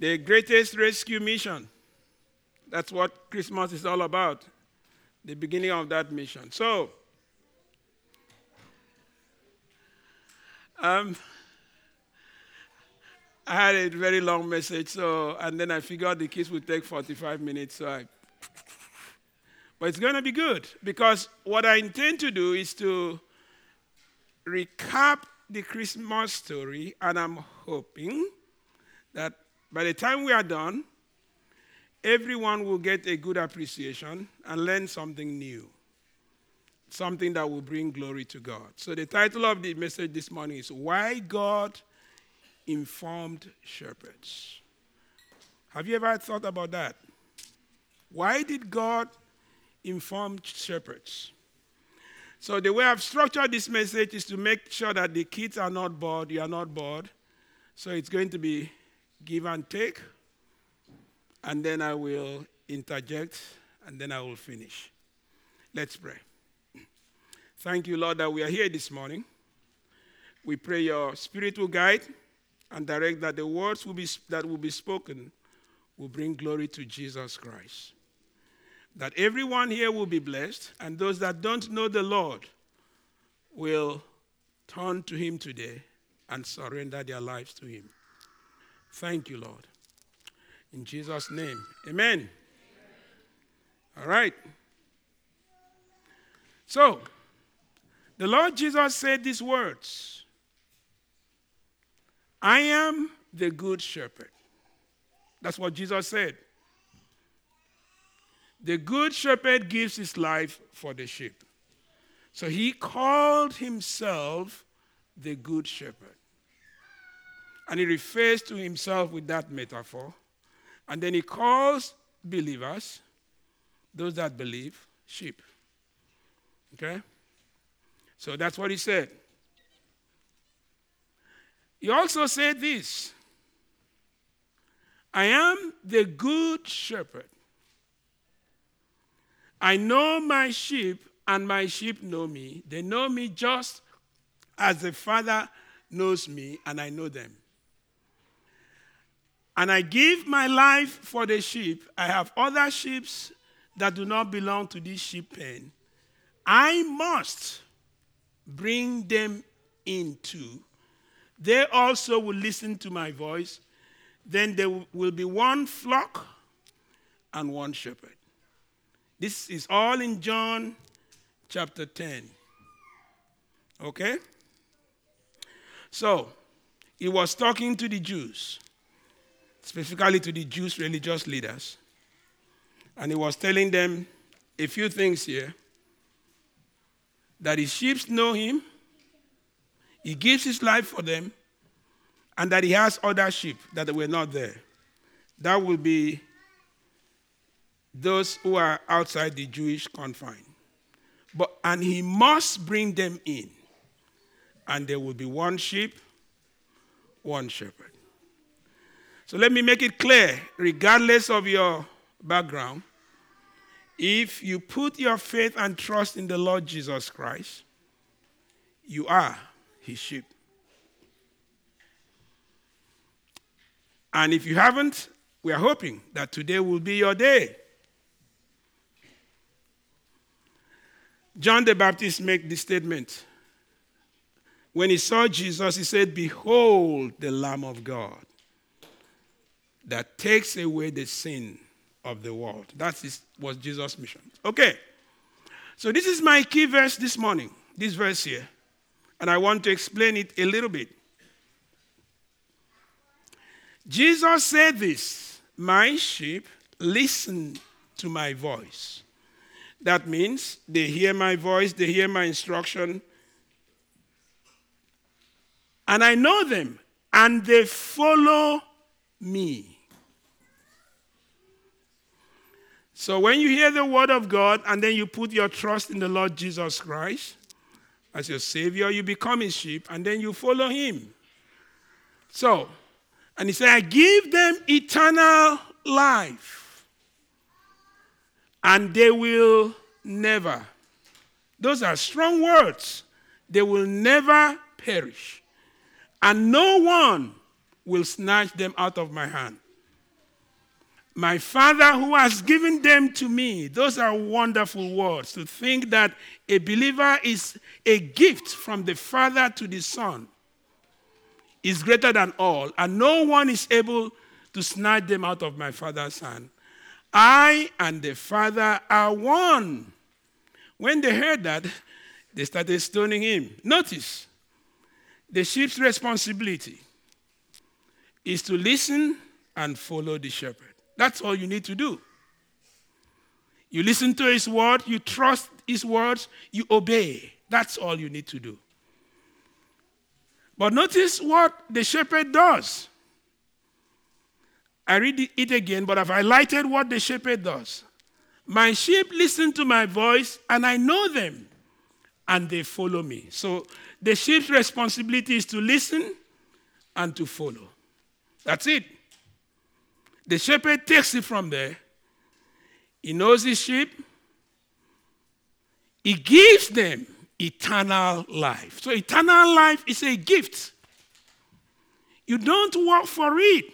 The greatest rescue mission. That's what Christmas is all about. The beginning of that mission. So, um, I had a very long message, so and then I figured the kids would take 45 minutes, so I but it's going to be good because what I intend to do is to recap the Christmas story, and I'm hoping that by the time we are done, everyone will get a good appreciation and learn something new, something that will bring glory to God. So, the title of the message this morning is Why God Informed Shepherds. Have you ever thought about that? Why did God inform shepherds. So, the way I've structured this message is to make sure that the kids are not bored, you are not bored. So, it's going to be give and take, and then I will interject, and then I will finish. Let's pray. Thank you, Lord, that we are here this morning. We pray your spirit will guide and direct that the words will be, that will be spoken will bring glory to Jesus Christ that everyone here will be blessed, and those that don't know the Lord will turn to Him today and surrender their lives to Him. Thank you, Lord. In Jesus' name, amen. All right. So, the Lord Jesus said these words I am the good shepherd. That's what Jesus said. The good shepherd gives his life for the sheep. So he called himself the good shepherd. And he refers to himself with that metaphor. And then he calls believers, those that believe, sheep. Okay? So that's what he said. He also said this I am the good shepherd. I know my sheep, and my sheep know me. They know me just as the Father knows me, and I know them. And I give my life for the sheep. I have other sheep that do not belong to this sheep pen. I must bring them in too. They also will listen to my voice. Then there will be one flock and one shepherd. This is all in John chapter 10. Okay? So, he was talking to the Jews, specifically to the Jewish religious leaders. And he was telling them a few things here that his sheep know him, he gives his life for them, and that he has other sheep that were not there. That will be those who are outside the Jewish confine. But, and he must bring them in. And there will be one sheep, one shepherd. So let me make it clear regardless of your background, if you put your faith and trust in the Lord Jesus Christ, you are his sheep. And if you haven't, we are hoping that today will be your day. John the Baptist made this statement. When he saw Jesus, he said, Behold the Lamb of God that takes away the sin of the world. That is, was Jesus' mission. Okay. So this is my key verse this morning, this verse here. And I want to explain it a little bit. Jesus said this My sheep listen to my voice. That means they hear my voice, they hear my instruction, and I know them, and they follow me. So when you hear the word of God and then you put your trust in the Lord Jesus Christ as your Savior, you become his sheep and then you follow him. So, and he said, I give them eternal life and they will never. Those are strong words. They will never perish, and no one will snatch them out of my hand. My Father who has given them to me. Those are wonderful words to think that a believer is a gift from the Father to the Son is greater than all, and no one is able to snatch them out of my Father's hand. I and the Father are one. When they heard that, they started stoning him. Notice, the sheep's responsibility is to listen and follow the shepherd. That's all you need to do. You listen to his word, you trust his words, you obey. That's all you need to do. But notice what the shepherd does. I read it again, but I've highlighted what the shepherd does. My sheep listen to my voice, and I know them, and they follow me. So the sheep's responsibility is to listen and to follow. That's it. The shepherd takes it from there. He knows his sheep. He gives them eternal life. So, eternal life is a gift. You don't work for it,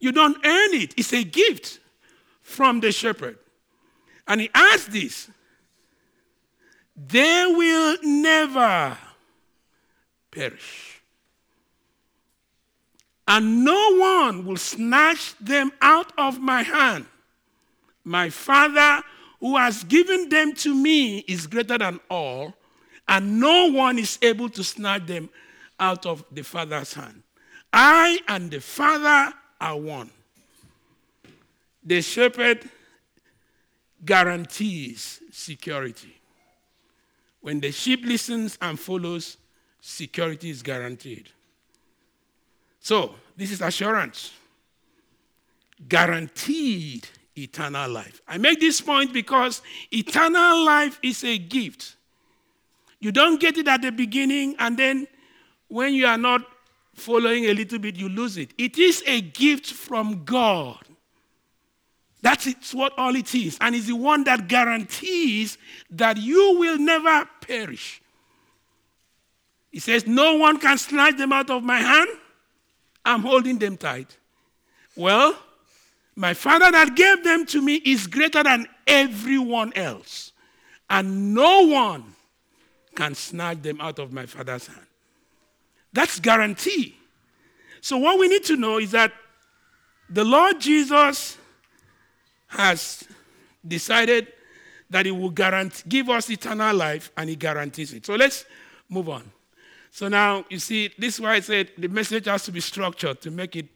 you don't earn it. It's a gift from the shepherd. And he adds this they will never perish and no one will snatch them out of my hand. My Father, who has given them to me, is greater than all, and no one is able to snatch them out of the Father's hand. I and the Father are one. The shepherd guarantees security. When the sheep listens and follows, security is guaranteed. So, this is assurance. Guaranteed eternal life. I make this point because eternal life is a gift. You don't get it at the beginning, and then when you are not following a little bit, you lose it. It is a gift from God. That's it, what all it is. And it's the one that guarantees that you will never perish. He says, No one can snatch them out of my hand. I'm holding them tight. Well, my Father that gave them to me is greater than everyone else, and no one can snatch them out of my Father's hand. That's guarantee. So, what we need to know is that the Lord Jesus has decided that He will guarantee, give us eternal life, and He guarantees it. So, let's move on. So now, you see, this is why I said the message has to be structured to make it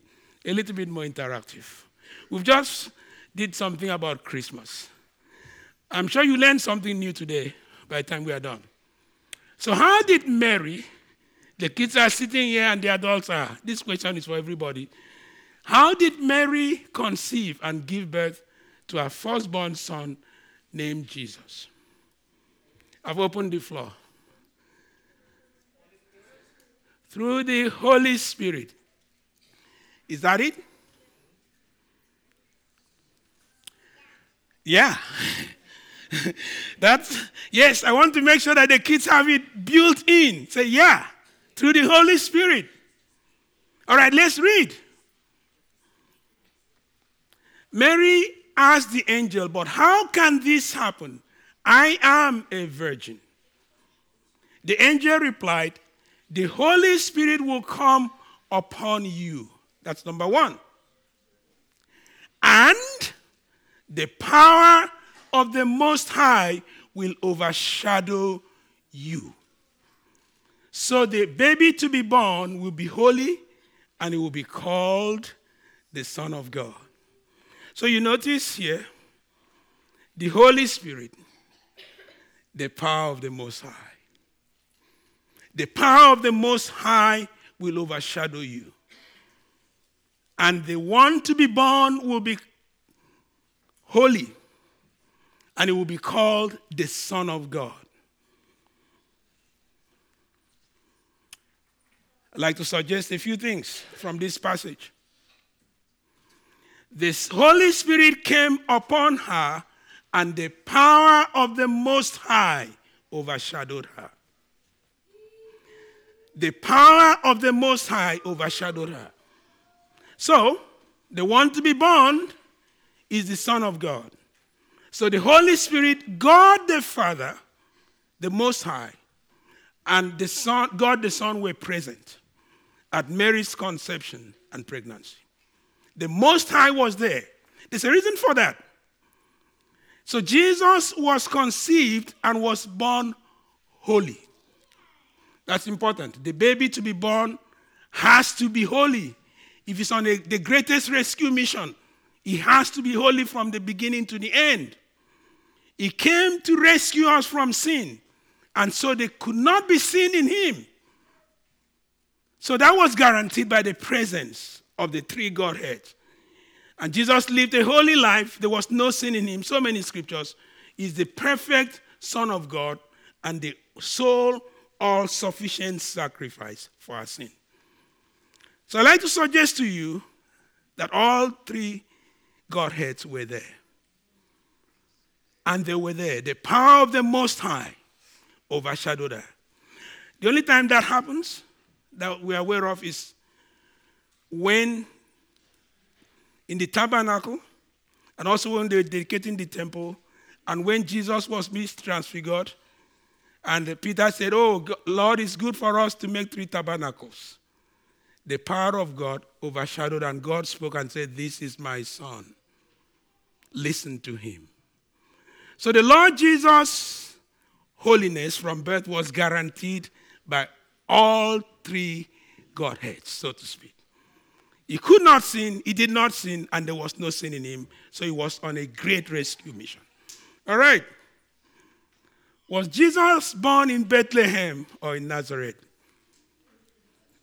a little bit more interactive. We've just did something about Christmas. I'm sure you learned something new today by the time we are done. So, how did Mary, the kids are sitting here and the adults are, this question is for everybody. How did Mary conceive and give birth to her firstborn son named Jesus? I've opened the floor. Through the Holy Spirit. Is that it? Yeah. That's, yes, I want to make sure that the kids have it built in. Say, yeah, through the Holy Spirit. All right, let's read. Mary asked the angel, But how can this happen? I am a virgin. The angel replied, the Holy Spirit will come upon you. That's number one. And the power of the Most High will overshadow you. So the baby to be born will be holy and it will be called the Son of God. So you notice here the Holy Spirit, the power of the Most High the power of the Most High will overshadow you. And the one to be born will be holy, and it will be called the Son of God. I'd like to suggest a few things from this passage. The Holy Spirit came upon her, and the power of the Most High overshadowed her the power of the Most High overshadowed her. So, the one to be born, is the Son of God. So the Holy Spirit, God the Father, the Most High, and the Son, God the Son were present at Mary's conception and pregnancy. The Most High was there. There's a reason for that. So Jesus was conceived and was born holy. That's important. The baby to be born has to be holy. If it's on a, the greatest rescue mission, he has to be holy from the beginning to the end. He came to rescue us from sin, and so there could not be sin in him. So that was guaranteed by the presence of the three Godheads. And Jesus lived a holy life. There was no sin in him. So many scriptures. He's the perfect Son of God and the sole, all sufficient sacrifice for our sin. So I'd like to suggest to you that all three Godheads were there. And they were there. The power of the Most High overshadowed her. The only time that happens that we are aware of is when in the tabernacle and also when they were dedicating the temple and when Jesus was transfigured. And Peter said, Oh, Lord, it's good for us to make three tabernacles. The power of God overshadowed, and God spoke and said, This is my son. Listen to him. So the Lord Jesus' holiness from birth was guaranteed by all three Godheads, so to speak. He could not sin, he did not sin, and there was no sin in him. So he was on a great rescue mission. All right. Was Jesus born in Bethlehem or in Nazareth?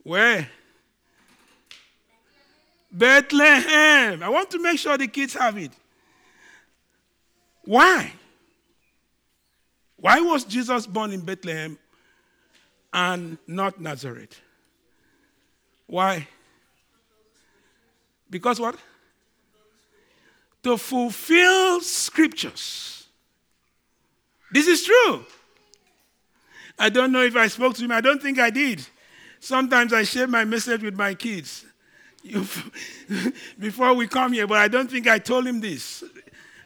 Where? Bethlehem. I want to make sure the kids have it. Why? Why was Jesus born in Bethlehem and not Nazareth? Why? Because what? To fulfill scriptures. This is true. I don't know if I spoke to him. I don't think I did. Sometimes I share my message with my kids before we come here, but I don't think I told him this.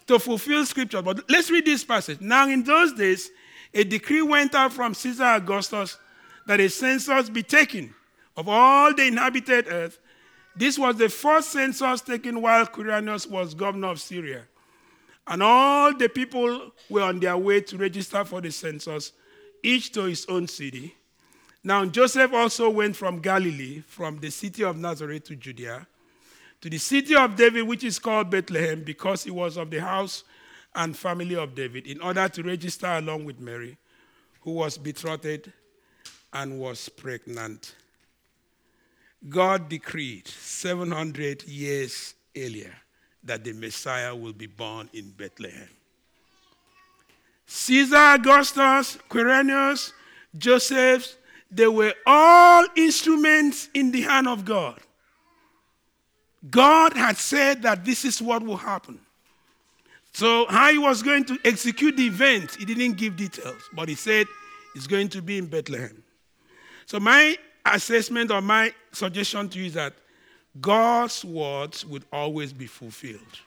To fulfill scripture. But let's read this passage. Now, in those days, a decree went out from Caesar Augustus that a census be taken of all the inhabited earth this was the first census taken while Quirinius was governor of Syria. And all the people were on their way to register for the census, each to his own city. Now, Joseph also went from Galilee, from the city of Nazareth to Judea, to the city of David, which is called Bethlehem, because he was of the house and family of David, in order to register along with Mary, who was betrothed and was pregnant. God decreed 700 years earlier that the Messiah will be born in Bethlehem. Caesar Augustus, Quirinius, Joseph, they were all instruments in the hand of God. God had said that this is what will happen. So, how he was going to execute the event, he didn't give details, but he said it's going to be in Bethlehem. So, my assessment or my suggestion to you is that God's words would always be fulfilled.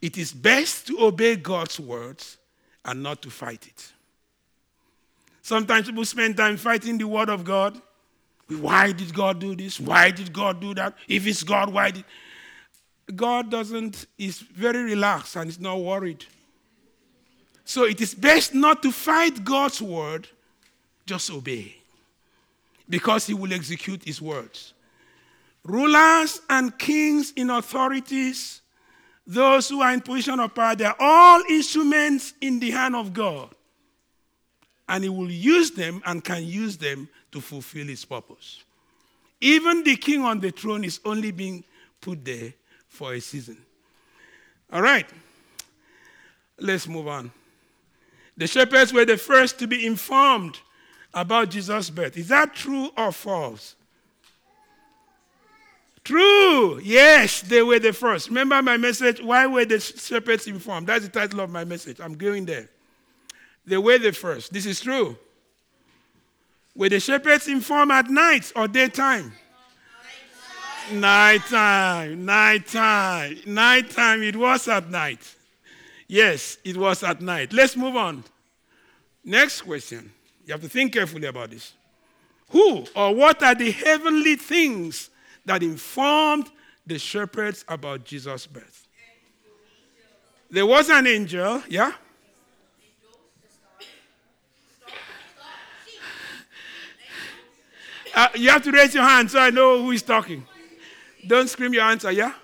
It is best to obey God's words and not to fight it. Sometimes people spend time fighting the word of God. Why did God do this? Why did God do that? If it's God, why did God doesn't is very relaxed and is not worried. So it is best not to fight God's word, just obey because he will execute his words. Rulers and kings in authorities, those who are in position of power, they're all instruments in the hand of God. And he will use them and can use them to fulfill his purpose. Even the king on the throne is only being put there for a season. All right, let's move on. The shepherds were the first to be informed about Jesus' birth. Is that true or false? True. Yes, they were the first. Remember my message? Why were the shepherds informed? That's the title of my message. I'm going there. They were the first. This is true. Were the shepherds informed at night or daytime? Nighttime, nighttime, nighttime. It was at night. Yes, it was at night. Let's move on. Next question. You have to think carefully about this. Who or what are the heavenly things that informed the shepherds about Jesus' birth? There was an angel, yeah? Uh, you have to raise your hand so I know who is talking. Don't scream your answer, yeah?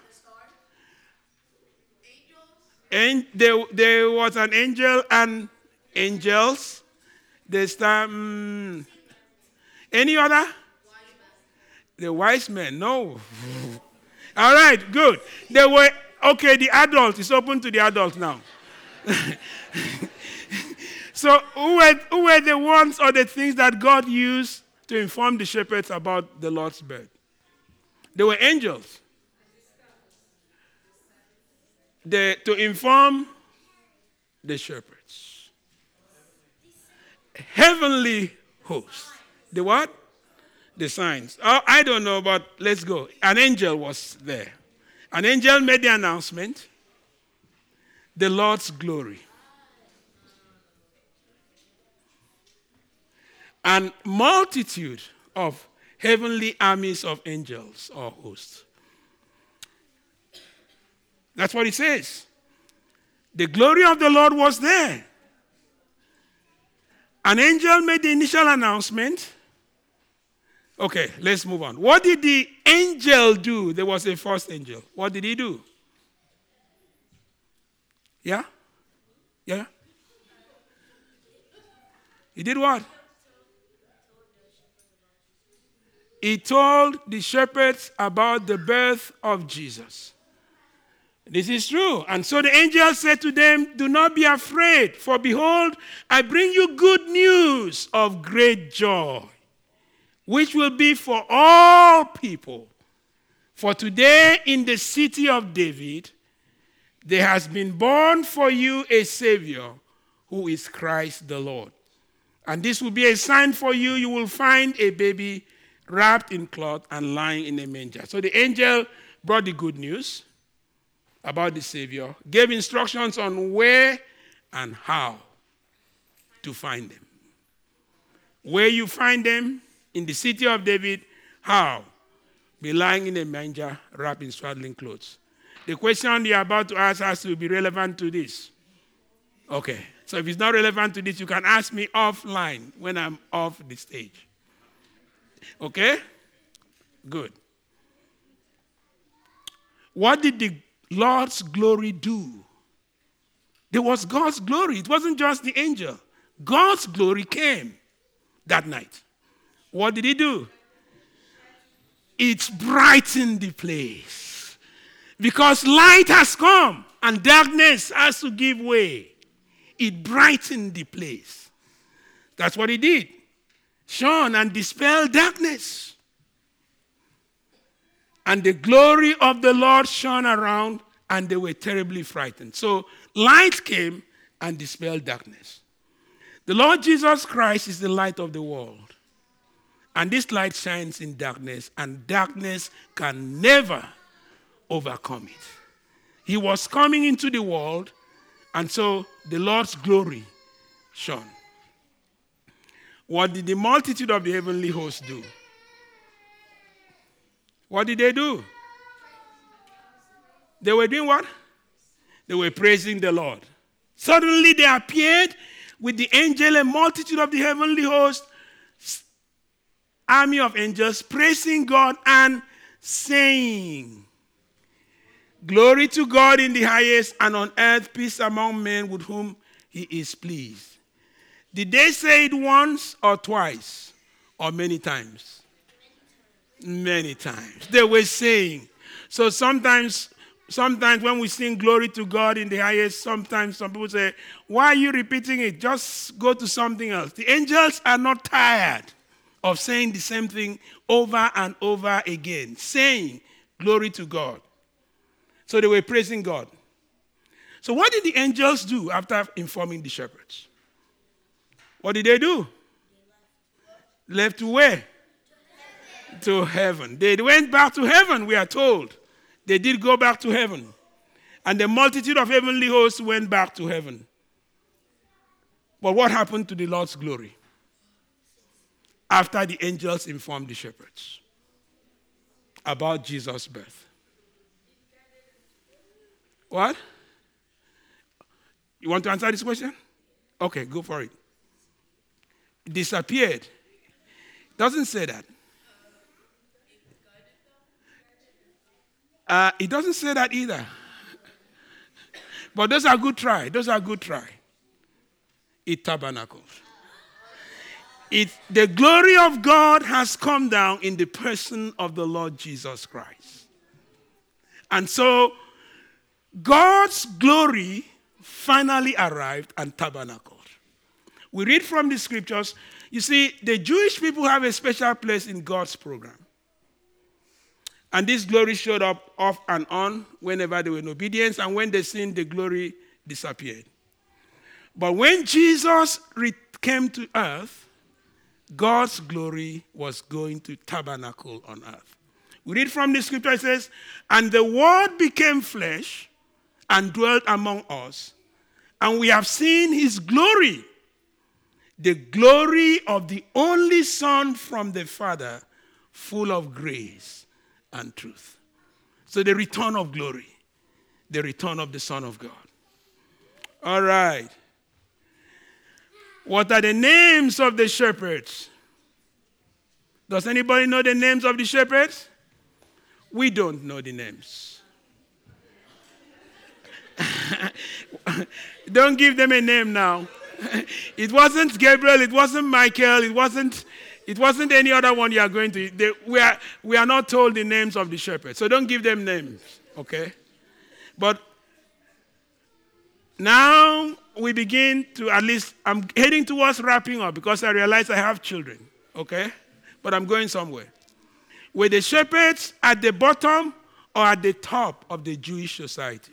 And there, there was an angel and angels. The star. Mm, any other? The wise men. No. All right, good. They were okay. The adults. is open to the adults now. so, who were, who were the ones or the things that God used to inform the shepherds about the Lord's birth? They were angels. The, to inform the shepherds. Heavenly hosts. The what? The signs. Oh, I don't know, but let's go. An angel was there. An angel made the announcement the Lord's glory. And multitude of heavenly armies of angels or hosts. That's what it says. The glory of the Lord was there. An angel made the initial announcement. Okay, let's move on. What did the angel do? There was a first angel. What did he do? Yeah? Yeah? He did what? he told the shepherds about the birth of Jesus. This is true. And so the angel said to them, Do not be afraid, for behold, I bring you good news of great joy, which will be for all people. For today in the city of David, there has been born for you a Savior who is Christ the Lord. And this will be a sign for you. You will find a baby wrapped in cloth and lying in a manger. So the angel brought the good news about the Savior, gave instructions on where and how to find them. Where you find them, in the city of David, how? Be lying in a manger, wrapped in swaddling clothes. The question you're about to ask has to be relevant to this. Okay. So if it's not relevant to this, you can ask me offline when I'm off the stage. Okay? Good. What did the Lord's glory do? There was God's glory. It wasn't just the angel. God's glory came that night. What did he do? It brightened the place. Because light has come and darkness has to give way. It brightened the place. That's what he did shone and dispelled darkness. And the glory of the Lord shone around, and they were terribly frightened. So light came and dispelled darkness. The Lord Jesus Christ is the light of the world. And this light shines in darkness, and darkness can never overcome it. He was coming into the world, and so the Lord's glory shone. What did the multitude of the heavenly hosts do? What did they do? They were doing what? They were praising the Lord. Suddenly they appeared with the angel, a multitude of the heavenly host, army of angels, praising God and saying, Glory to God in the highest, and on earth peace among men with whom he is pleased. Did they say it once or twice or many times? Many times. They were saying. So sometimes, sometimes when we sing glory to God in the highest, sometimes some people say, Why are you repeating it? Just go to something else. The angels are not tired of saying the same thing over and over again, saying glory to God. So they were praising God. So, what did the angels do after informing the shepherds? What did they do? Left where? to heaven. They went back to heaven, we are told. They did go back to heaven. And the multitude of heavenly hosts went back to heaven. But what happened to the Lord's glory? After the angels informed the shepherds about Jesus' birth. What? You want to answer this question? Okay, go for it. Disappeared. Doesn't say that. Uh, it doesn't say that either. But those are good try. Those are good try. It tabernacles. It, the glory of God has come down in the person of the Lord Jesus Christ. And so God's glory finally arrived and tabernacled. We read from the scriptures, you see, the Jewish people have a special place in God's program. And this glory showed up off and on whenever they were in obedience, and when they sinned, the glory disappeared. But when Jesus came to earth, God's glory was going to tabernacle on earth. We read from the scripture, it says, And the word became flesh and dwelt among us, and we have seen his glory, the glory of the only Son from the Father, full of grace and truth. So, the return of glory, the return of the Son of God. All right. What are the names of the shepherds? Does anybody know the names of the shepherds? We don't know the names. don't give them a name now. it wasn't Gabriel, it wasn't Michael, it wasn't it wasn't any other one you are going to. They, we, are, we are not told the names of the shepherds, so don't give them names, okay? But now we begin to at least, I'm heading towards wrapping up because I realize I have children, okay? But I'm going somewhere. Were the shepherds at the bottom or at the top of the Jewish society?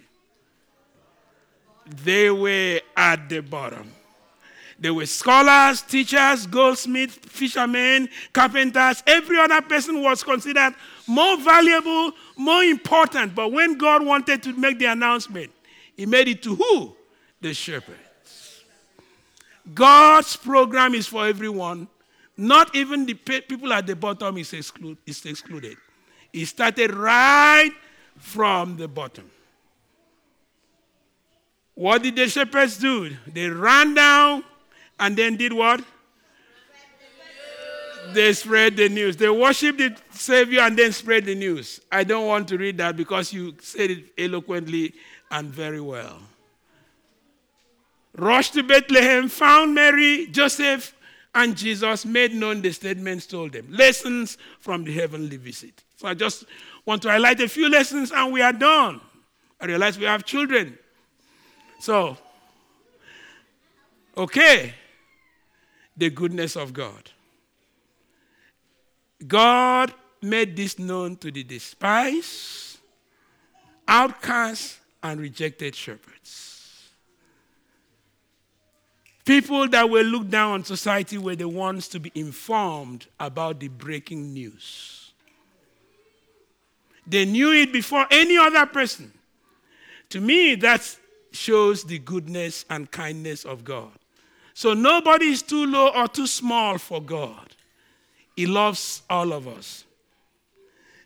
They were at the bottom. They were scholars, teachers, goldsmiths, fishermen, carpenters. Every other person was considered more valuable, more important. But when God wanted to make the announcement, He made it to who? The shepherds. God's program is for everyone. Not even the people at the bottom is, exclude, is excluded. It started right from the bottom. What did the shepherds do? They ran down and then did what? They spread the news. They worshiped the Savior and then spread the news. I don't want to read that because you said it eloquently and very well. Rushed to Bethlehem, found Mary, Joseph, and Jesus, made known the statements told them. Lessons from the heavenly visit. So I just want to highlight a few lessons and we are done. I realize we have children. So, okay the goodness of God. God made this known to the despised, outcast, and rejected shepherds. People that were looked down on society were the ones to be informed about the breaking news. They knew it before any other person. To me, that shows the goodness and kindness of God. So nobody is too low or too small for God. He loves all of us.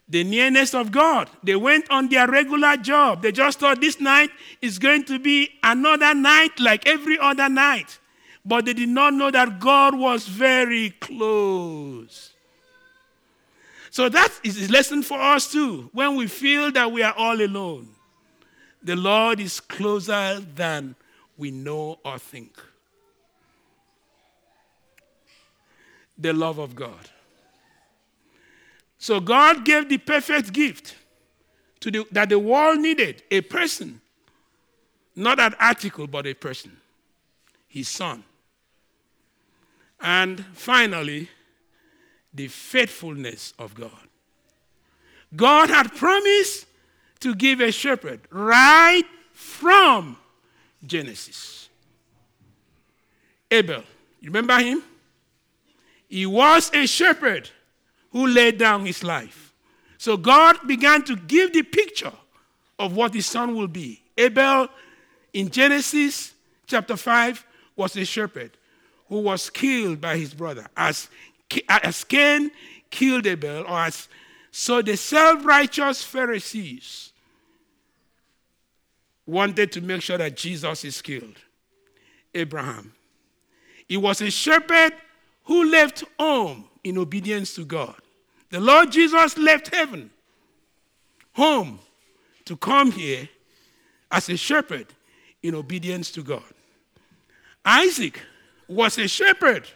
The nearness of God. They went on their regular job. They just thought this night is going to be another night like every other night. But they did not know that God was very close. So that is a lesson for us too. When we feel that we are all alone, the Lord is closer than we know or think. the love of God. So God gave the perfect gift the, that the world needed a person, not an article, but a person, his son. And finally, the faithfulness of God. God had promised to give a shepherd right from Genesis. Abel, you remember him? He was a shepherd who laid down his life. So God began to give the picture of what his son will be. Abel in Genesis chapter 5 was a shepherd who was killed by his brother. As, as Cain killed Abel, or as so the self righteous Pharisees wanted to make sure that Jesus is killed. Abraham. He was a shepherd who left home in obedience to God. The Lord Jesus left heaven, home, to come here as a shepherd in obedience to God. Isaac was a shepherd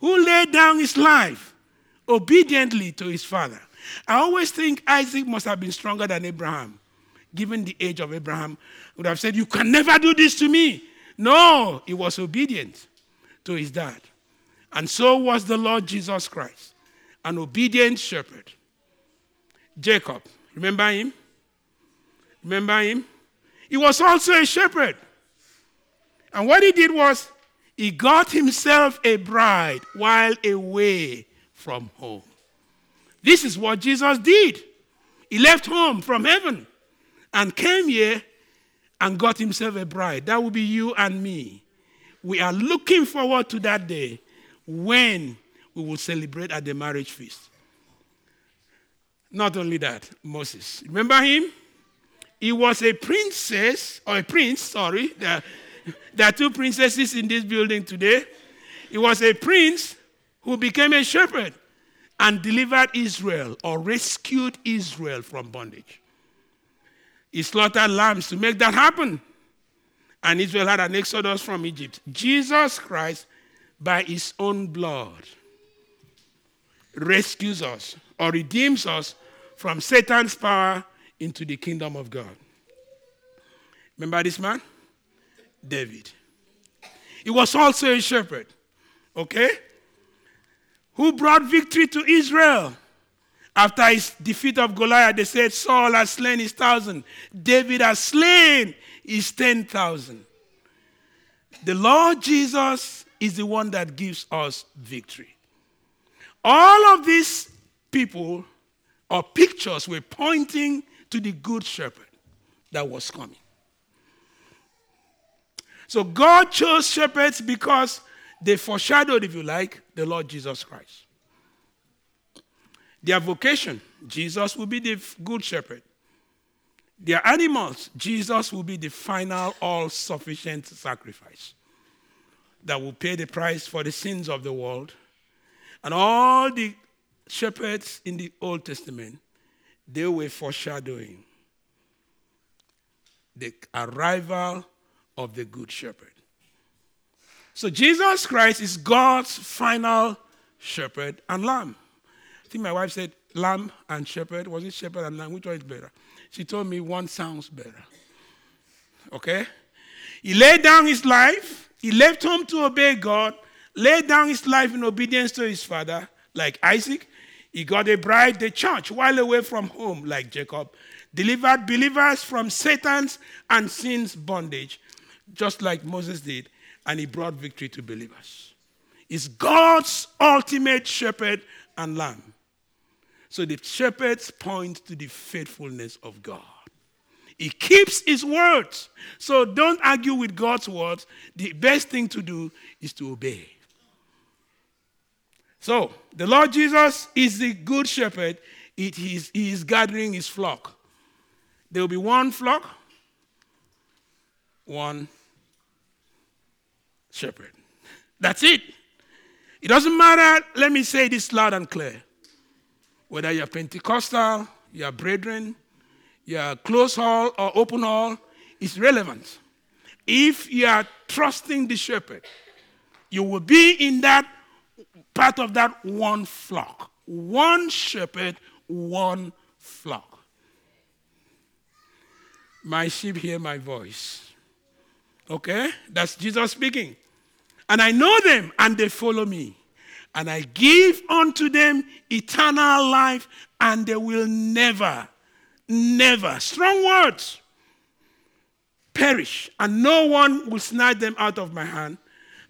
who laid down his life obediently to his father. I always think Isaac must have been stronger than Abraham, given the age of Abraham. Would have said, You can never do this to me. No, he was obedient to his dad. And so was the Lord Jesus Christ, an obedient shepherd. Jacob, remember him? Remember him? He was also a shepherd. And what he did was he got himself a bride while away from home. This is what Jesus did. He left home from heaven and came here and got himself a bride. That will be you and me. We are looking forward to that day when we will celebrate at the marriage feast. Not only that, Moses. Remember him? He was a princess, or a prince, sorry. There, there are two princesses in this building today. It was a prince who became a shepherd and delivered Israel or rescued Israel from bondage. He slaughtered lambs to make that happen. And Israel had an exodus from Egypt. Jesus Christ, by his own blood, rescues us or redeems us from Satan's power into the kingdom of God. Remember this man? David. He was also a shepherd, okay? Who brought victory to Israel. After his defeat of Goliath, they said, Saul has slain his thousand, David has slain his ten thousand. The Lord Jesus is the one that gives us victory. All of these people or pictures were pointing to the good shepherd that was coming. So God chose shepherds because they foreshadowed, if you like, the Lord Jesus Christ. Their vocation, Jesus will be the good shepherd. Their animals, Jesus will be the final, all sufficient sacrifice that will pay the price for the sins of the world. And all the shepherds in the Old Testament, they were foreshadowing the arrival of the Good Shepherd. So Jesus Christ is God's final shepherd and lamb. I think my wife said lamb and shepherd. Was it shepherd and lamb? Which one is better? She told me one sounds better. Okay? He laid down his life. He left home to obey God, laid down his life in obedience to his father, like Isaac. He got a bride, the church, while away from home, like Jacob. Delivered believers from Satan's and sin's bondage, just like Moses did, and he brought victory to believers. He's God's ultimate shepherd and lamb. So the shepherds point to the faithfulness of God. He keeps his words. So don't argue with God's words. The best thing to do is to obey. So the Lord Jesus is the good shepherd. It is, he is gathering his flock. There will be one flock, one shepherd. That's it. It doesn't matter, let me say this loud and clear. Whether you're Pentecostal, you're brethren, you're close hall or open hall, it's relevant. If you are trusting the shepherd, you will be in that part of that one flock. One shepherd, one flock. My sheep hear my voice. Okay? That's Jesus speaking. And I know them, and they follow me. And I give unto them eternal life, and they will never, never, strong words, perish, and no one will snatch them out of my hand.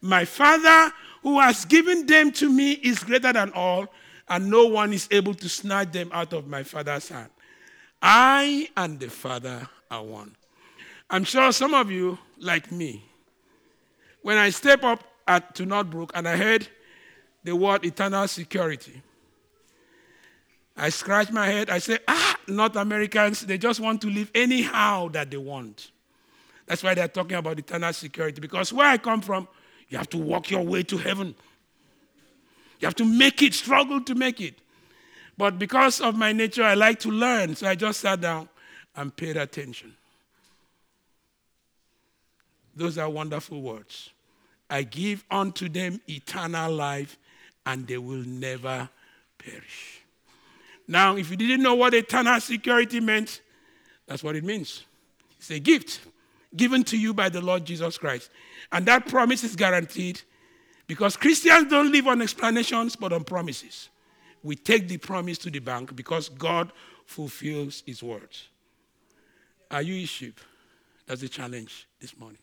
My Father, who has given them to me, is greater than all, and no one is able to snatch them out of my Father's hand. I and the Father are one. I'm sure some of you, like me, when I step up at, to Northbrook and I heard the word eternal security, I scratch my head. I say, ah, North Americans, they just want to live anyhow that they want. That's why they're talking about eternal security. Because where I come from, you have to walk your way to heaven. You have to make it, struggle to make it. But because of my nature, I like to learn. So I just sat down and paid attention. Those are wonderful words. I give unto them eternal life, and they will never perish. Now, if you didn't know what eternal security meant, that's what it means. It's a gift given to you by the Lord Jesus Christ. And that promise is guaranteed because Christians don't live on explanations but on promises. We take the promise to the bank because God fulfills his words. Are you a sheep? That's the challenge this morning.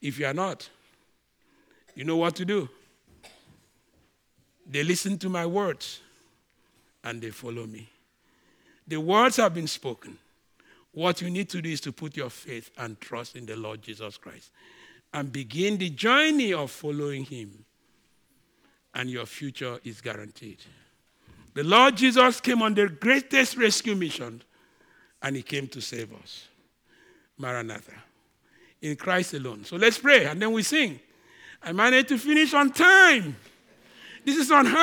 If you are not, you know what to do. They listen to my words and they follow me. The words have been spoken. What you need to do is to put your faith and trust in the Lord Jesus Christ and begin the journey of following him, and your future is guaranteed. The Lord Jesus came on the greatest rescue mission, and he came to save us. Maranatha. In Christ alone. So let's pray, and then we sing. I managed to finish on time. This is unheard